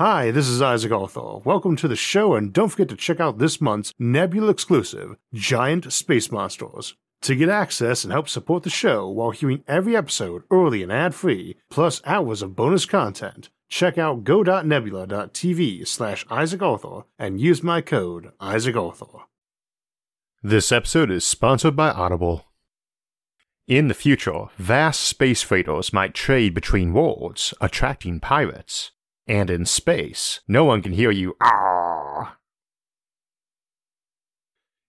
Hi, this is Isaac Arthur. Welcome to the show, and don't forget to check out this month's Nebula exclusive, Giant Space Monsters. To get access and help support the show while hearing every episode early and ad free, plus hours of bonus content, check out go.nebula.tv slash Isaac Arthur and use my code Isaac Arthur. This episode is sponsored by Audible. In the future, vast space freighters might trade between worlds, attracting pirates. And in space, no one can hear you ah.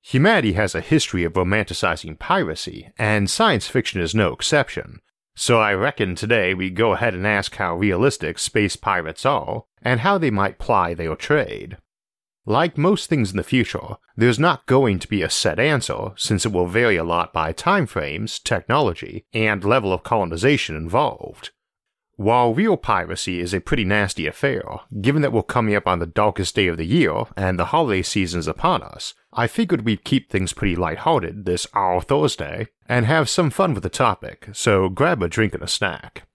Humanity has a history of romanticizing piracy, and science fiction is no exception. So I reckon today we go ahead and ask how realistic space pirates are, and how they might ply their trade. Like most things in the future, there's not going to be a set answer since it will vary a lot by time frames, technology, and level of colonization involved. While real piracy is a pretty nasty affair, given that we're coming up on the darkest day of the year and the holiday season's upon us, I figured we'd keep things pretty lighthearted this Our Thursday and have some fun with the topic, so grab a drink and a snack.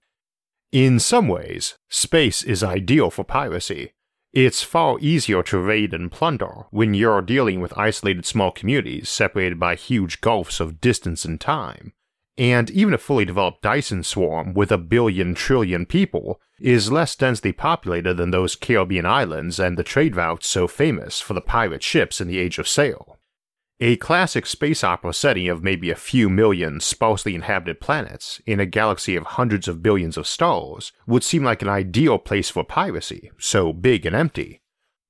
In some ways, space is ideal for piracy. It's far easier to raid and plunder when you're dealing with isolated small communities separated by huge gulfs of distance and time and even a fully developed Dyson swarm with a billion trillion people is less densely populated than those Caribbean islands and the trade routes so famous for the pirate ships in the Age of Sail. A classic space opera setting of maybe a few million sparsely inhabited planets in a galaxy of hundreds of billions of stars would seem like an ideal place for piracy, so big and empty.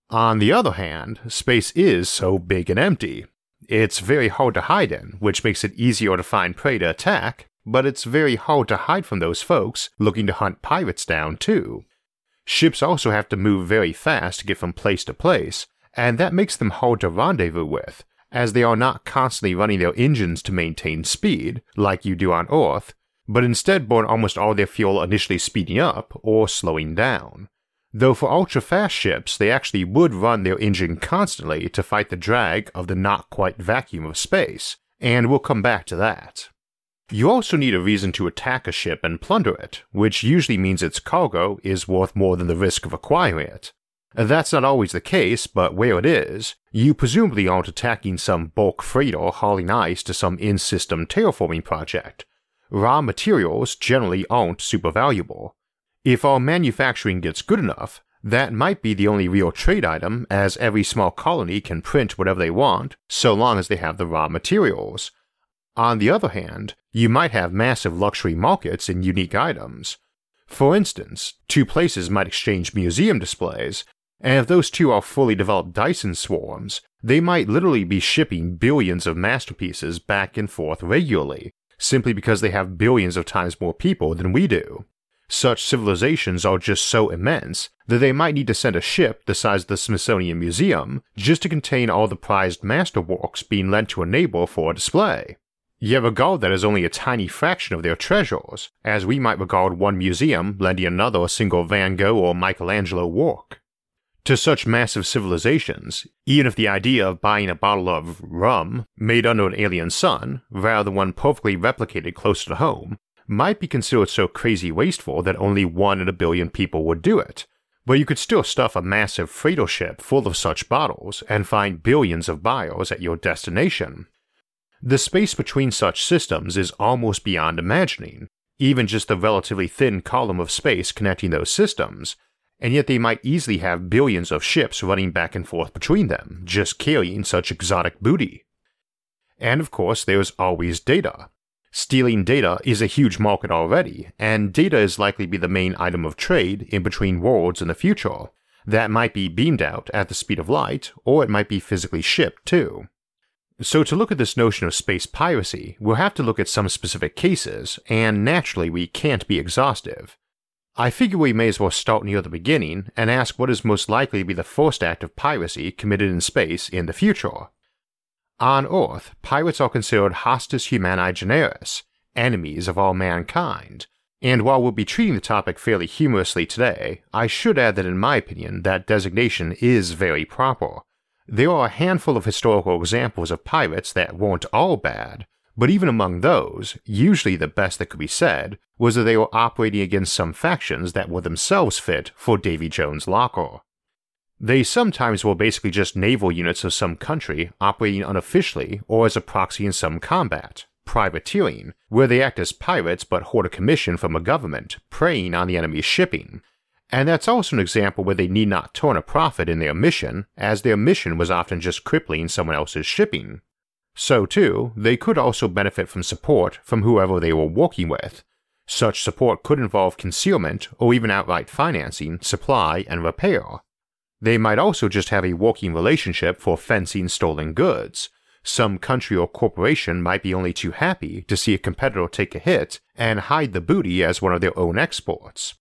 On the other hand, space is so big and empty, it's very hard to hide in, which makes it easier to find prey to attack, but it's very hard to hide from those folks looking to hunt pirates down too. Ships also have to move very fast to get from place to place, and that makes them hard to rendezvous with, as they are not constantly running their engines to maintain speed, like you do on Earth, but instead burn almost all their fuel initially speeding up or slowing down though for ultra fast ships they actually would run their engine constantly to fight the drag of the not quite vacuum of space, and we'll come back to that. You also need a reason to attack a ship and plunder it, which usually means its cargo is worth more than the risk of acquiring it. That's not always the case, but where it is, you presumably aren't attacking some bulk freighter hauling ice to some in system terraforming project. Raw materials generally aren't super valuable, if our manufacturing gets good enough, that might be the only real trade item, as every small colony can print whatever they want, so long as they have the raw materials. On the other hand, you might have massive luxury markets in unique items. For instance, two places might exchange museum displays, and if those two are fully developed Dyson swarms, they might literally be shipping billions of masterpieces back and forth regularly, simply because they have billions of times more people than we do. Such civilizations are just so immense that they might need to send a ship the size of the Smithsonian Museum just to contain all the prized masterworks being lent to a neighbor for a display. Yet regard that as only a tiny fraction of their treasures, as we might regard one museum lending another a single Van Gogh or Michelangelo work. To such massive civilizations, even if the idea of buying a bottle of rum made under an alien sun, rather than one perfectly replicated close to home, might be considered so crazy wasteful that only one in a billion people would do it. But you could still stuff a massive freighter ship full of such bottles and find billions of buyers at your destination. The space between such systems is almost beyond imagining, even just the relatively thin column of space connecting those systems, and yet they might easily have billions of ships running back and forth between them, just carrying such exotic booty. And of course, there's always data. Stealing data is a huge market already, and data is likely to be the main item of trade in between worlds in the future. That might be beamed out at the speed of light, or it might be physically shipped too. So, to look at this notion of space piracy, we'll have to look at some specific cases, and naturally, we can't be exhaustive. I figure we may as well start near the beginning and ask what is most likely to be the first act of piracy committed in space in the future. On Earth, pirates are considered hostis humani generis, enemies of all mankind. And while we'll be treating the topic fairly humorously today, I should add that in my opinion, that designation is very proper. There are a handful of historical examples of pirates that weren't all bad, But even among those, usually the best that could be said was that they were operating against some factions that were themselves fit for Davy Jones' locker. They sometimes were basically just naval units of some country operating unofficially or as a proxy in some combat, privateering, where they act as pirates but hoard a commission from a government, preying on the enemy's shipping. And that's also an example where they need not turn a profit in their mission, as their mission was often just crippling someone else's shipping. So, too, they could also benefit from support from whoever they were working with. Such support could involve concealment or even outright financing, supply, and repair. They might also just have a working relationship for fencing stolen goods. Some country or corporation might be only too happy to see a competitor take a hit and hide the booty as one of their own exports.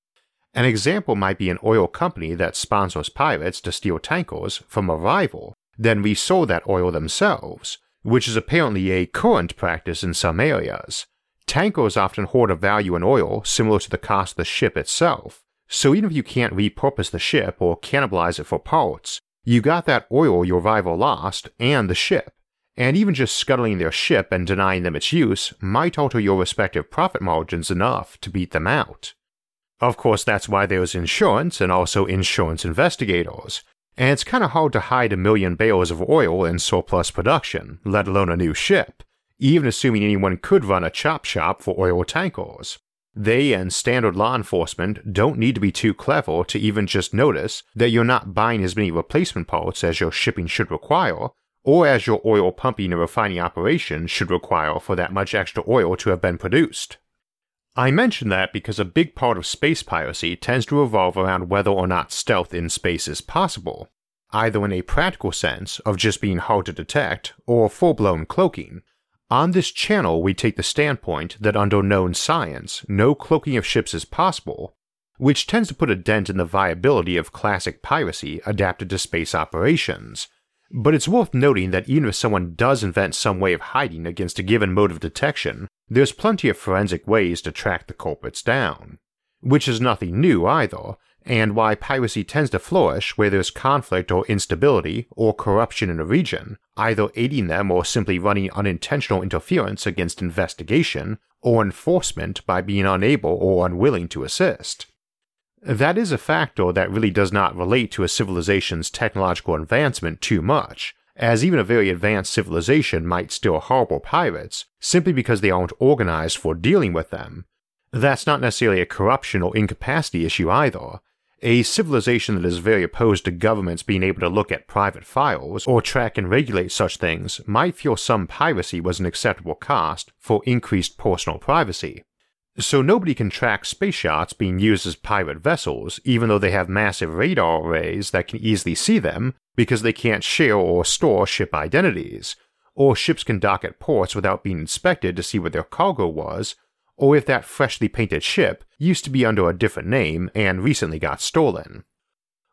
An example might be an oil company that sponsors pirates to steal tankers from a rival, then resold that oil themselves, which is apparently a current practice in some areas. Tankers often hoard a value in oil similar to the cost of the ship itself, so even if you can't repurpose the ship or cannibalize it for parts, you got that oil your rival lost and the ship, and even just scuttling their ship and denying them its use might alter your respective profit margins enough to beat them out. Of course, that's why there's insurance and also insurance investigators, and it's kind of hard to hide a million barrels of oil in surplus production, let alone a new ship, even assuming anyone could run a chop shop for oil tankers. They and standard law enforcement don't need to be too clever to even just notice that you're not buying as many replacement parts as your shipping should require, or as your oil pumping and refining operation should require for that much extra oil to have been produced. I mention that because a big part of space piracy tends to revolve around whether or not stealth in space is possible, either in a practical sense of just being hard to detect or full blown cloaking. On this channel, we take the standpoint that under known science, no cloaking of ships is possible, which tends to put a dent in the viability of classic piracy adapted to space operations. But it's worth noting that even if someone does invent some way of hiding against a given mode of detection, there's plenty of forensic ways to track the culprits down. Which is nothing new either, and why piracy tends to flourish where there's conflict or instability or corruption in a region, either aiding them or simply running unintentional interference against investigation or enforcement by being unable or unwilling to assist. That is a factor that really does not relate to a civilization's technological advancement too much, as even a very advanced civilization might still harbor pirates simply because they aren't organized for dealing with them. That's not necessarily a corruption or incapacity issue either. A civilization that is very opposed to governments being able to look at private files or track and regulate such things might feel some piracy was an acceptable cost for increased personal privacy. So nobody can track space yachts being used as pirate vessels, even though they have massive radar arrays that can easily see them because they can't share or store ship identities, or ships can dock at ports without being inspected to see what their cargo was, or if that freshly painted ship used to be under a different name and recently got stolen.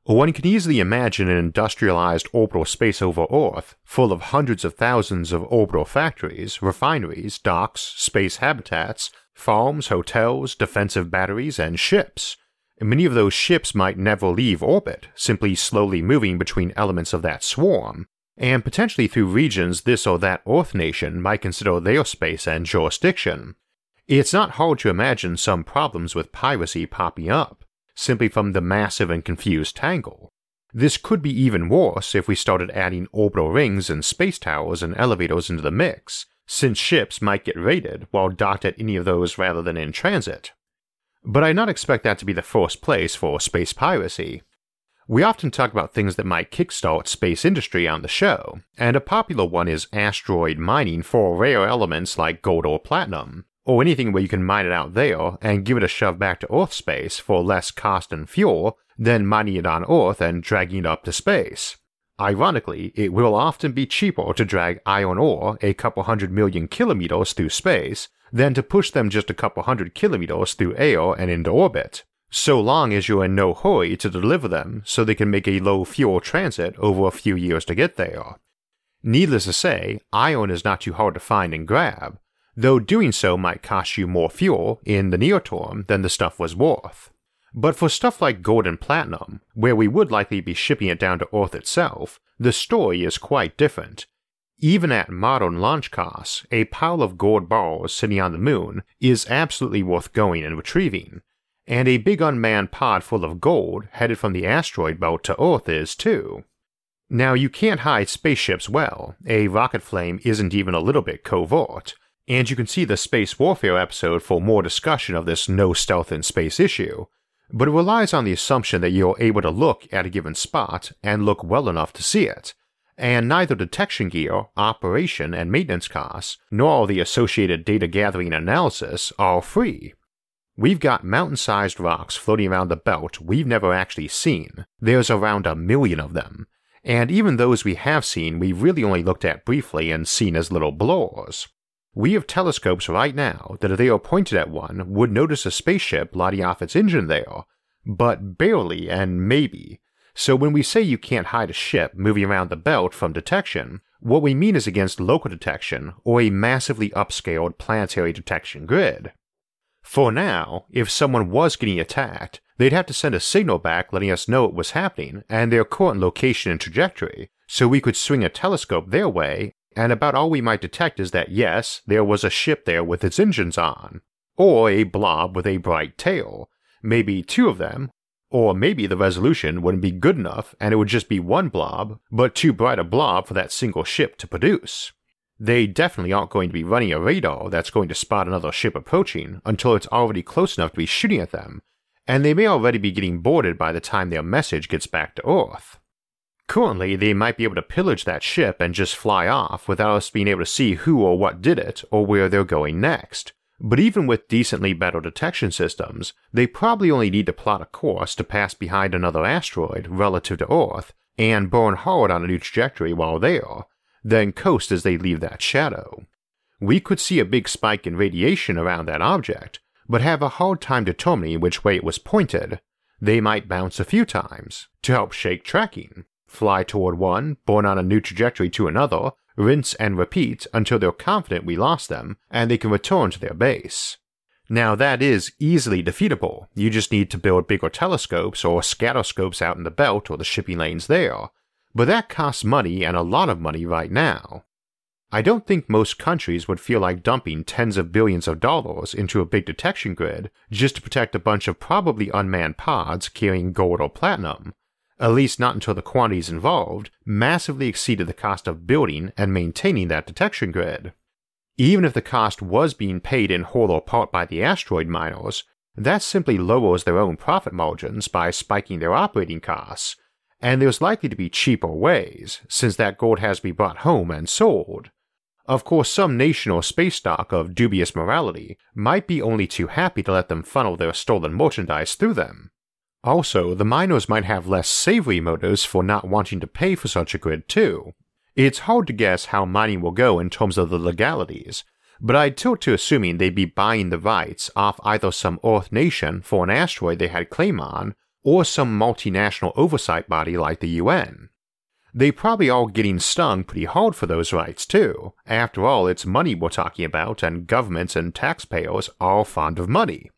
One can easily imagine an industrialized orbital space over Earth, full of hundreds of thousands of orbital factories, refineries, docks, space habitats, farms, hotels, defensive batteries, and ships. Many of those ships might never leave orbit, simply slowly moving between elements of that swarm, and potentially through regions this or that Earth nation might consider their space and jurisdiction. It's not hard to imagine some problems with piracy popping up, simply from the massive and confused tangle. This could be even worse if we started adding orbital rings and space towers and elevators into the mix, since ships might get raided while docked at any of those rather than in transit. But I not expect that to be the first place for space piracy. We often talk about things that might kickstart space industry on the show, and a popular one is asteroid mining for rare elements like gold or platinum, or anything where you can mine it out there and give it a shove back to Earth space for less cost and fuel than mining it on Earth and dragging it up to space. Ironically, it will often be cheaper to drag iron ore a couple hundred million kilometers through space than to push them just a couple hundred kilometers through air and into orbit, so long as you're in no hurry to deliver them so they can make a low fuel transit over a few years to get there. Needless to say, iron is not too hard to find and grab, though doing so might cost you more fuel in the near term than the stuff was worth. But for stuff like gold and platinum, where we would likely be shipping it down to Earth itself, the story is quite different. Even at modern launch costs, a pile of gold balls sitting on the moon is absolutely worth going and retrieving, and a big unmanned pod full of gold headed from the asteroid belt to Earth is too. Now, you can't hide spaceships well, a rocket flame isn't even a little bit covert, and you can see the Space Warfare episode for more discussion of this no stealth in space issue, but it relies on the assumption that you're able to look at a given spot and look well enough to see it, and neither detection gear, operation, and maintenance costs, nor the associated data gathering analysis are free. We've got mountain sized rocks floating around the belt we've never actually seen. There's around a million of them. And even those we have seen, we've really only looked at briefly and seen as little blurs. We have telescopes right now that, if they were pointed at one, would notice a spaceship lighting off its engine there, but barely and maybe. So when we say you can't hide a ship moving around the belt from detection, what we mean is against local detection or a massively upscaled planetary detection grid. For now, if someone was getting attacked, they'd have to send a signal back letting us know it was happening and their current location and trajectory, so we could swing a telescope their way, and about all we might detect is that yes, there was a ship there with its engines on, or a blob with a bright tail, maybe two of them, or maybe the resolution wouldn't be good enough and it would just be one blob, but too bright a blob for that single ship to produce. They definitely aren't going to be running a radar that's going to spot another ship approaching until it's already close enough to be shooting at them, and they may already be getting boarded by the time their message gets back to Earth. Currently, they might be able to pillage that ship and just fly off without us being able to see who or what did it or where they're going next. But even with decently better detection systems, they probably only need to plot a course to pass behind another asteroid relative to Earth and burn hard on a new trajectory while there, then coast as they leave that shadow. We could see a big spike in radiation around that object, but have a hard time determining which way it was pointed. They might bounce a few times to help shake tracking, fly toward one, burn on a new trajectory to another, rinse and repeat until they're confident we lost them and they can return to their base. Now, that is easily defeatable. You just need to build bigger telescopes or scatterscopes out in the belt or the shipping lanes there, but that costs money and a lot of money right now. I don't think most countries would feel like dumping tens of billions of dollars into a big detection grid just to protect a bunch of probably unmanned pods carrying gold or platinum, at least not until the quantities involved massively exceeded the cost of building and maintaining that detection grid. Even if the cost was being paid in whole or part by the asteroid miners, that simply lowers their own profit margins by spiking their operating costs, and there's likely to be cheaper ways, since that gold has to be brought home and sold. Of course, some nation or space stock of dubious morality might be only too happy to let them funnel their stolen merchandise through them. Also, the miners might have less savory motives for not wanting to pay for such a grid, too. It's hard to guess how mining will go in terms of the legalities, but I'd tilt to assuming they'd be buying the rights off either some Earth nation for an asteroid they had claim on, or some multinational oversight body like the UN. They probably all getting stung pretty hard for those rights too. After all, it's money we're talking about, and governments and taxpayers are fond of money.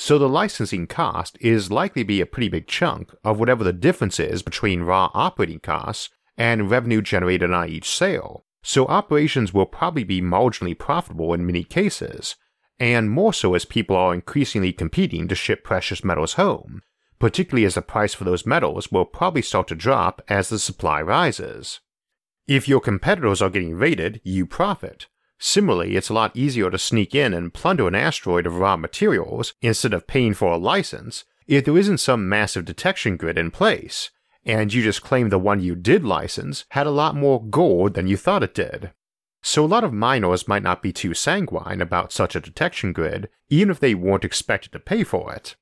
So the licensing cost is likely to be a pretty big chunk of whatever the difference is between raw operating costs and revenue generated on each sale. So operations will probably be marginally profitable in many cases, and more so as people are increasingly competing to ship precious metals home, particularly as the price for those metals will probably start to drop as the supply rises. If your competitors are getting raided, you profit. Similarly, it's a lot easier to sneak in and plunder an asteroid of raw materials instead of paying for a license if there isn't some massive detection grid in place, and you just claim the one you did license had a lot more gold than you thought it did. So a lot of miners might not be too sanguine about such a detection grid, even if they weren't expected to pay for it.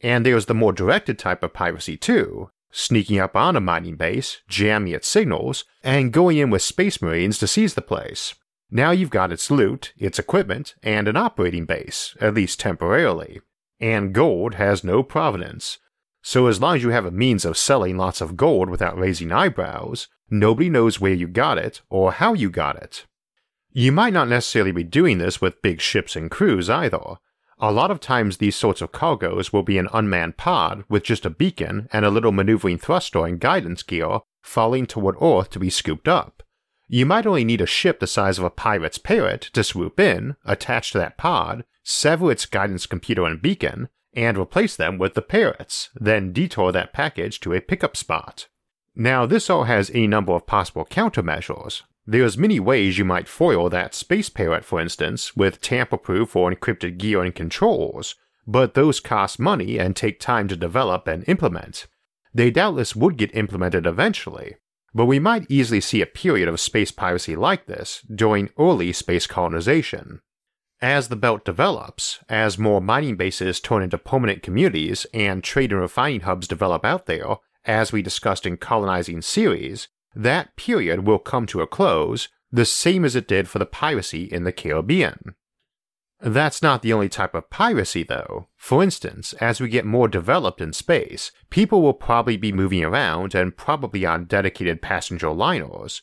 And there's the more directed type of piracy too, sneaking up on a mining base, jamming its signals, and going in with space marines to seize the place. Now you've got its loot, its equipment, and an operating base, at least temporarily. And gold has no provenance. So as long as you have a means of selling lots of gold without raising eyebrows, nobody knows where you got it or how you got it. You might not necessarily be doing this with big ships and crews either. A lot of times, these sorts of cargoes will be an unmanned pod with just a beacon and a little maneuvering thruster and guidance gear falling toward Earth to be scooped up. You might only need a ship the size of a pirate's parrot to swoop in, attach to that pod, sever its guidance computer and beacon, and replace them with the parrots, then detour that package to a pickup spot. Now, this all has a number of possible countermeasures. There's many ways you might foil that space parrot, for instance, with tamper-proof or encrypted gear and controls, but those cost money and take time to develop and implement. They doubtless would get implemented eventually, but we might easily see a period of space piracy like this during early space colonization. As the belt develops, as more mining bases turn into permanent communities and trade and refining hubs develop out there, as we discussed in Colonizing series, that period will come to a close, the same as it did for the piracy in the Caribbean. That's not the only type of piracy, though. For instance, as we get more developed in space, people will probably be moving around and probably on dedicated passenger liners.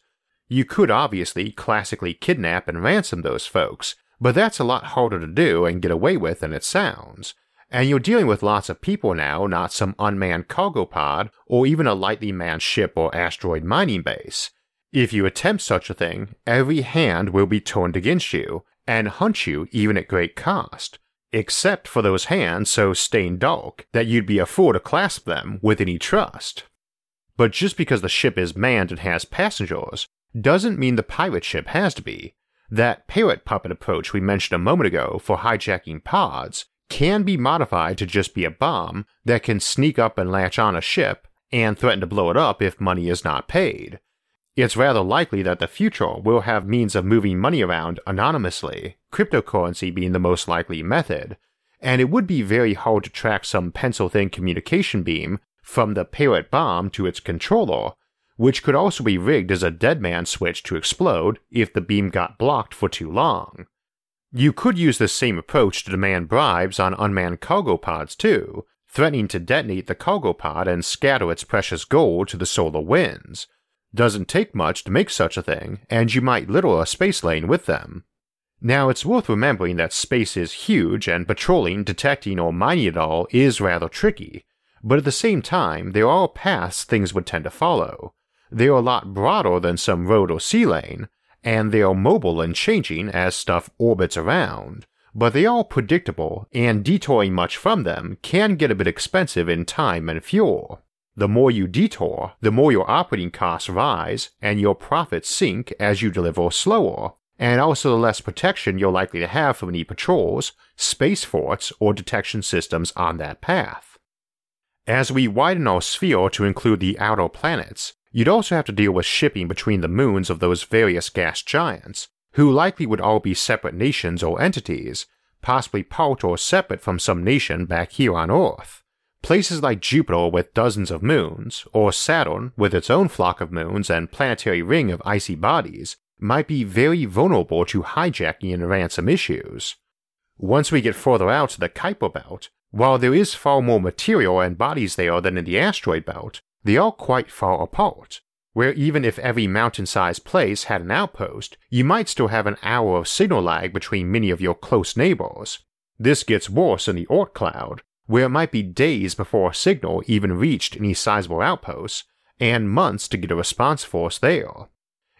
You could obviously classically kidnap and ransom those folks, but that's a lot harder to do and get away with than it sounds. And you're dealing with lots of people now, not some unmanned cargo pod or even a lightly manned ship or asteroid mining base. If you attempt such a thing, every hand will be turned against you and hunt you even at great cost, except for those hands so stained dark that you'd be a fool to clasp them with any trust. But just because the ship is manned and has passengers, doesn't mean the pirate ship has to be. That parrot puppet approach we mentioned a moment ago for hijacking pods can be modified to just be a bomb that can sneak up and latch on a ship and threaten to blow it up if money is not paid. It's rather likely that the future will have means of moving money around anonymously, cryptocurrency being the most likely method, and it would be very hard to track some pencil thin communication beam from the parrot bomb to its controller which could also be rigged as a dead man switch to explode if the beam got blocked for too long. You could use this same approach to demand bribes on unmanned cargo pods too, threatening to detonate the cargo pod and scatter its precious gold to the solar winds. Doesn't take much to make such a thing, and you might litter a space lane with them. Now, it's worth remembering that space is huge and patrolling, detecting, or mining it all is rather tricky, but at the same time, there are paths things would tend to follow. They're a lot broader than some road or sea lane, and they are mobile and changing as stuff orbits around, but they are predictable, and detouring much from them can get a bit expensive in time and fuel. The more you detour, the more your operating costs rise and your profits sink as you deliver slower, and also the less protection you're likely to have from any patrols, space forts, or detection systems on that path. As we widen our sphere to include the outer planets, You'd also have to deal with shipping between the moons of those various gas giants, who likely would all be separate nations or entities, possibly part or separate from some nation back here on Earth. Places like Jupiter with dozens of moons, or Saturn with its own flock of moons and planetary ring of icy bodies, might be very vulnerable to hijacking and ransom issues. Once we get further out to the Kuiper Belt, while there is far more material and bodies there than in the asteroid belt, they are quite far apart, where even if every mountain sized place had an outpost, you might still have an hour of signal lag between many of your close neighbors. This gets worse in the Oort cloud, where it might be days before a signal even reached any sizable outposts, and months to get a response force there.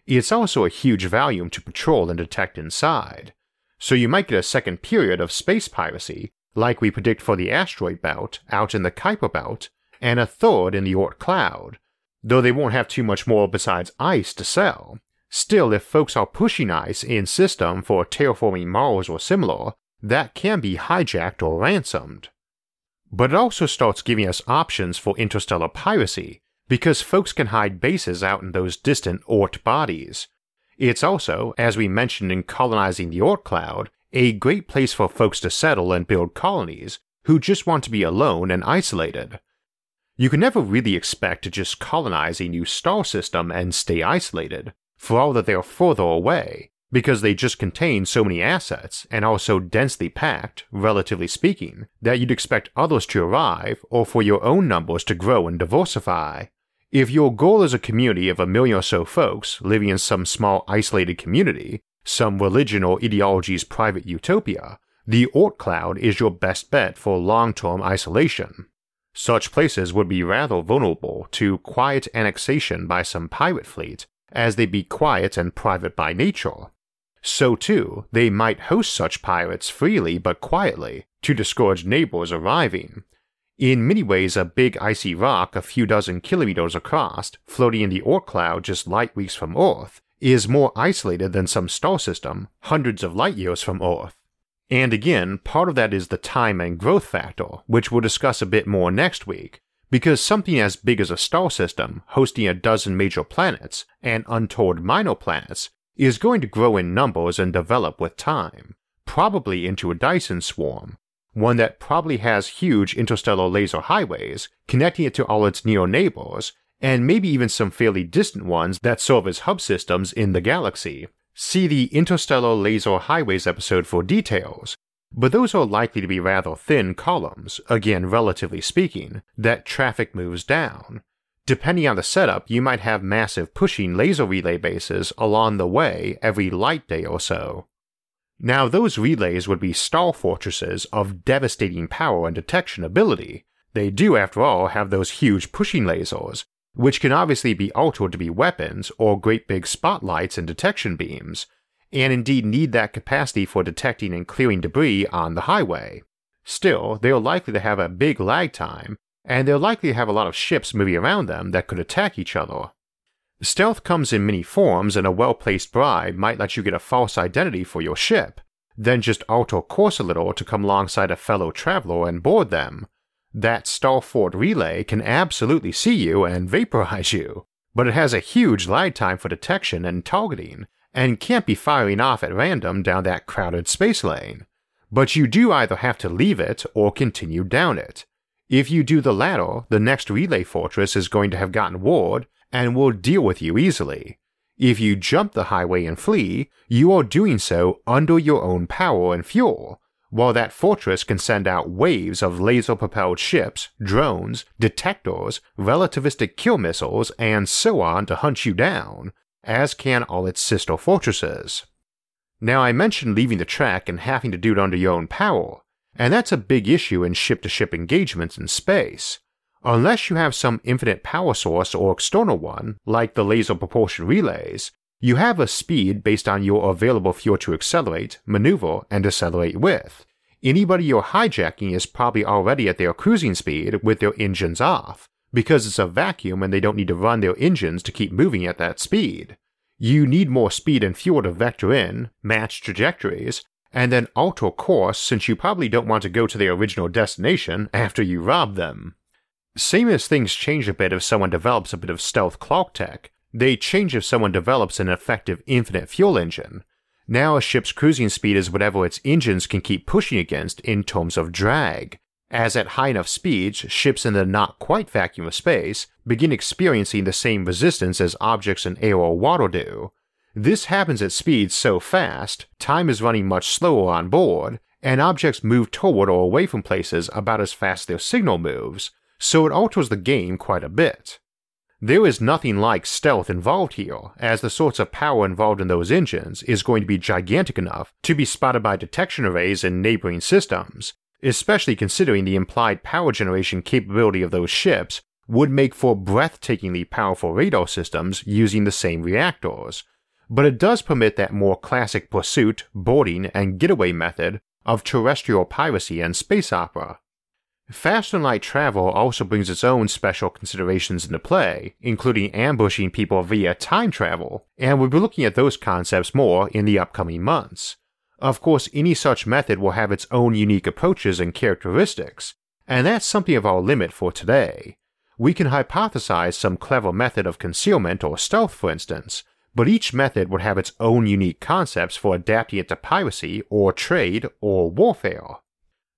It's also a huge volume to patrol and detect inside, so you might get a second period of space piracy, like we predict for the asteroid belt out in the Kuiper belt, and a third in the Oort cloud, though they won't have too much more besides ice to sell. Still, if folks are pushing ice in system for terraforming Mars or similar, that can be hijacked or ransomed. But it also starts giving us options for interstellar piracy, because folks can hide bases out in those distant Oort bodies. It's also, as we mentioned in colonizing the Oort cloud, a great place for folks to settle and build colonies who just want to be alone and isolated. You can never really expect to just colonize a new star system and stay isolated, for all that they are further away, because they just contain so many assets and are so densely packed, relatively speaking, that you'd expect others to arrive or for your own numbers to grow and diversify. If your goal is a community of a million or so folks living in some small isolated community, some religion or ideology's private utopia, the Oort Cloud is your best bet for long term isolation. Such places would be rather vulnerable to quiet annexation by some pirate fleet, as they'd be quiet and private by nature. So too, they might host such pirates freely but quietly to discourage neighbors arriving. In many ways, a big icy rock a few dozen kilometers across, floating in the Oort cloud just light weeks from Earth, is more isolated than some star system hundreds of light years from Earth. And again, part of that is the time and growth factor, which we'll discuss a bit more next week, because something as big as a star system, hosting a dozen major planets and untold minor planets, is going to grow in numbers and develop with time, probably into a Dyson swarm, one that probably has huge interstellar laser highways connecting it to all its near neighbors, and maybe even some fairly distant ones that serve as hub systems in the galaxy. See the Interstellar Laser Highways episode for details, but those are likely to be rather thin columns, again relatively speaking, that traffic moves down. Depending on the setup, you might have massive pushing laser relay bases along the way every light day or so. Now, those relays would be star fortresses of devastating power and detection ability. They do, after all, have those huge pushing lasers, which can obviously be altered to be weapons or great big spotlights and detection beams, and indeed need that capacity for detecting and clearing debris on the highway. Still, they are likely to have a big lag time, and they'll likely have a lot of ships moving around them that could attack each other. Stealth comes in many forms, and a well placed bribe might let you get a false identity for your ship, then just alter course a little to come alongside a fellow traveler and board them. That Starfort relay can absolutely see you and vaporize you, but it has a huge lag time for detection and targeting, and can't be firing off at random down that crowded space lane. But you do either have to leave it or continue down it. If you do the latter, the next relay fortress is going to have gotten word and will deal with you easily. If you jump the highway and flee, you are doing so under your own power and fuel, while that fortress can send out waves of laser propelled ships, drones, detectors, relativistic kill missiles, and so on to hunt you down, as can all its sister fortresses. Now, I mentioned leaving the track and having to do it under your own power, and that's a big issue in ship to ship engagements in space. Unless you have some infinite power source or external one, like the laser propulsion relays, you have a speed based on your available fuel to accelerate, maneuver, and decelerate with. Anybody you're hijacking is probably already at their cruising speed with their engines off, because it's a vacuum and they don't need to run their engines to keep moving at that speed. You need more speed and fuel to vector in, match trajectories, and then alter course since you probably don't want to go to their original destination after you rob them. Same as things change a bit if someone develops a bit of stealth clock tech, they change if someone develops an effective infinite fuel engine. Now a ship's cruising speed is whatever its engines can keep pushing against in terms of drag, as at high enough speeds, ships in the not quite vacuum of space begin experiencing the same resistance as objects in air or water do. This happens at speeds so fast, time is running much slower on board, and objects move toward or away from places about as fast as their signal moves, so it alters the game quite a bit. There is nothing like stealth involved here, as the sorts of power involved in those engines is going to be gigantic enough to be spotted by detection arrays in neighboring systems, especially considering the implied power generation capability of those ships would make for breathtakingly powerful radar systems using the same reactors. But it does permit that more classic pursuit, boarding, and getaway method of terrestrial piracy and space opera. Faster light travel also brings its own special considerations into play, including ambushing people via time travel, and we'll be looking at those concepts more in the upcoming months. Of course, any such method will have its own unique approaches and characteristics, and that's something of our limit for today. We can hypothesize some clever method of concealment or stealth, for instance, but each method would have its own unique concepts for adapting it to piracy or trade or warfare.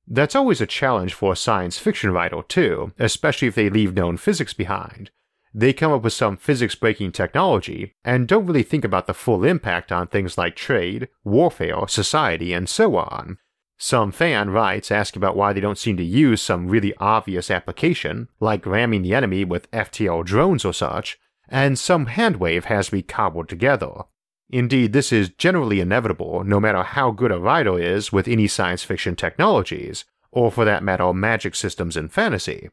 That's always a challenge for a science fiction writer, too, especially if they leave known physics behind. They come up with some physics breaking technology and don't really think about the full impact on things like trade, warfare, society, and so on. Some fan writes asking about why they don't seem to use some really obvious application, like ramming the enemy with FTL drones or such, and some handwave has to be cobbled together. Indeed, this is generally inevitable no matter how good a writer is with any science fiction technologies, or for that matter, magic systems in fantasy.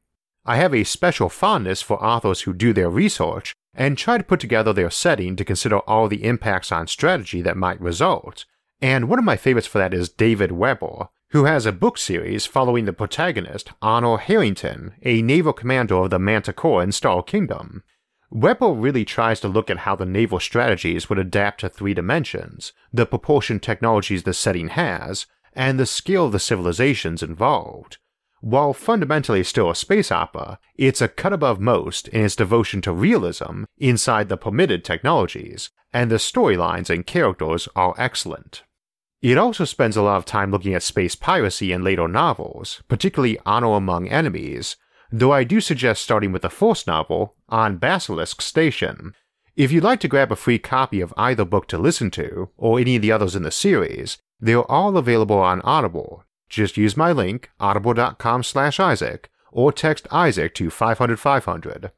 I have a special fondness for authors who do their research and try to put together their setting to consider all the impacts on strategy that might result. And one of my favorites for that is David Weber, who has a book series following the protagonist, Honor Harrington, a naval commander of the Manticoran Star Kingdom. Weber really tries to look at how the naval strategies would adapt to three dimensions, the propulsion technologies the setting has, and the scale of the civilizations involved. While fundamentally still a space opera, it's a cut above most in its devotion to realism inside the permitted technologies, and the storylines and characters are excellent. It also spends a lot of time looking at space piracy in later novels, particularly Honor Among Enemies, though I do suggest starting with the first novel, On Basilisk Station. If you'd like to grab a free copy of either book to listen to, or any of the others in the series, they're all available on Audible, just use my link, audible.com slash Isaac, or text Isaac to 500 500.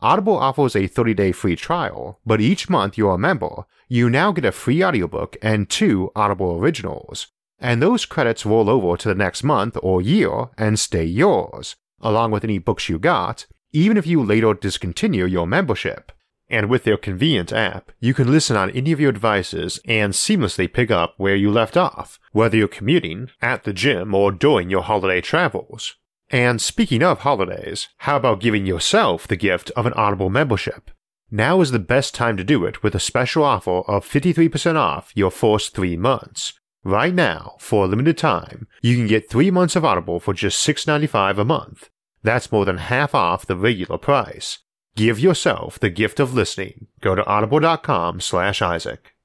Audible offers a 30 day free trial, but each month you're a member, you now get a free audiobook and two Audible originals. And those credits roll over to the next month or year and stay yours, along with any books you got, even if you later discontinue your membership. And with their convenient app, you can listen on any of your devices and seamlessly pick up where you left off, whether you're commuting, at the gym, or during your holiday travels. And speaking of holidays, how about giving yourself the gift of an Audible membership? Now is the best time to do it with a special offer of 53% off your first three months. Right now, for a limited time, you can get three months of Audible for just $6.95 a month. That's more than half off the regular price. Give yourself the gift of listening. Go to audible.com slash Isaac.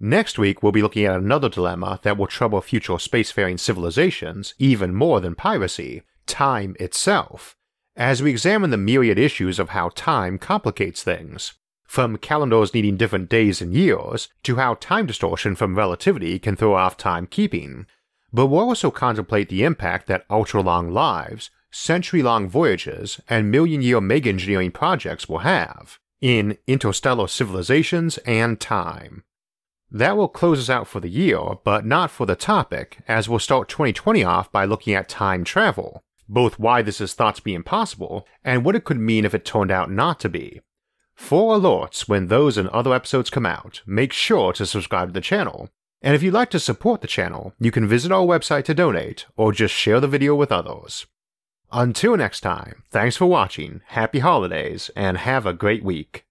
Next week, we'll be looking at another dilemma that will trouble future spacefaring civilizations even more than piracy time itself, as we examine the myriad issues of how time complicates things. From calendars needing different days and years, to how time distortion from relativity can throw off timekeeping. But we'll also contemplate the impact that ultra long lives, century long voyages, and million year mega engineering projects will have in interstellar civilizations and time. That will close us out for the year, but not for the topic, as we'll start 2020 off by looking at time travel, both why this is thought to be impossible and what it could mean if it turned out not to be. For alerts when those and other episodes come out, make sure to subscribe to the channel. And if you'd like to support the channel, you can visit our website to donate or just share the video with others. Until next time, thanks for watching, happy holidays, and have a great week.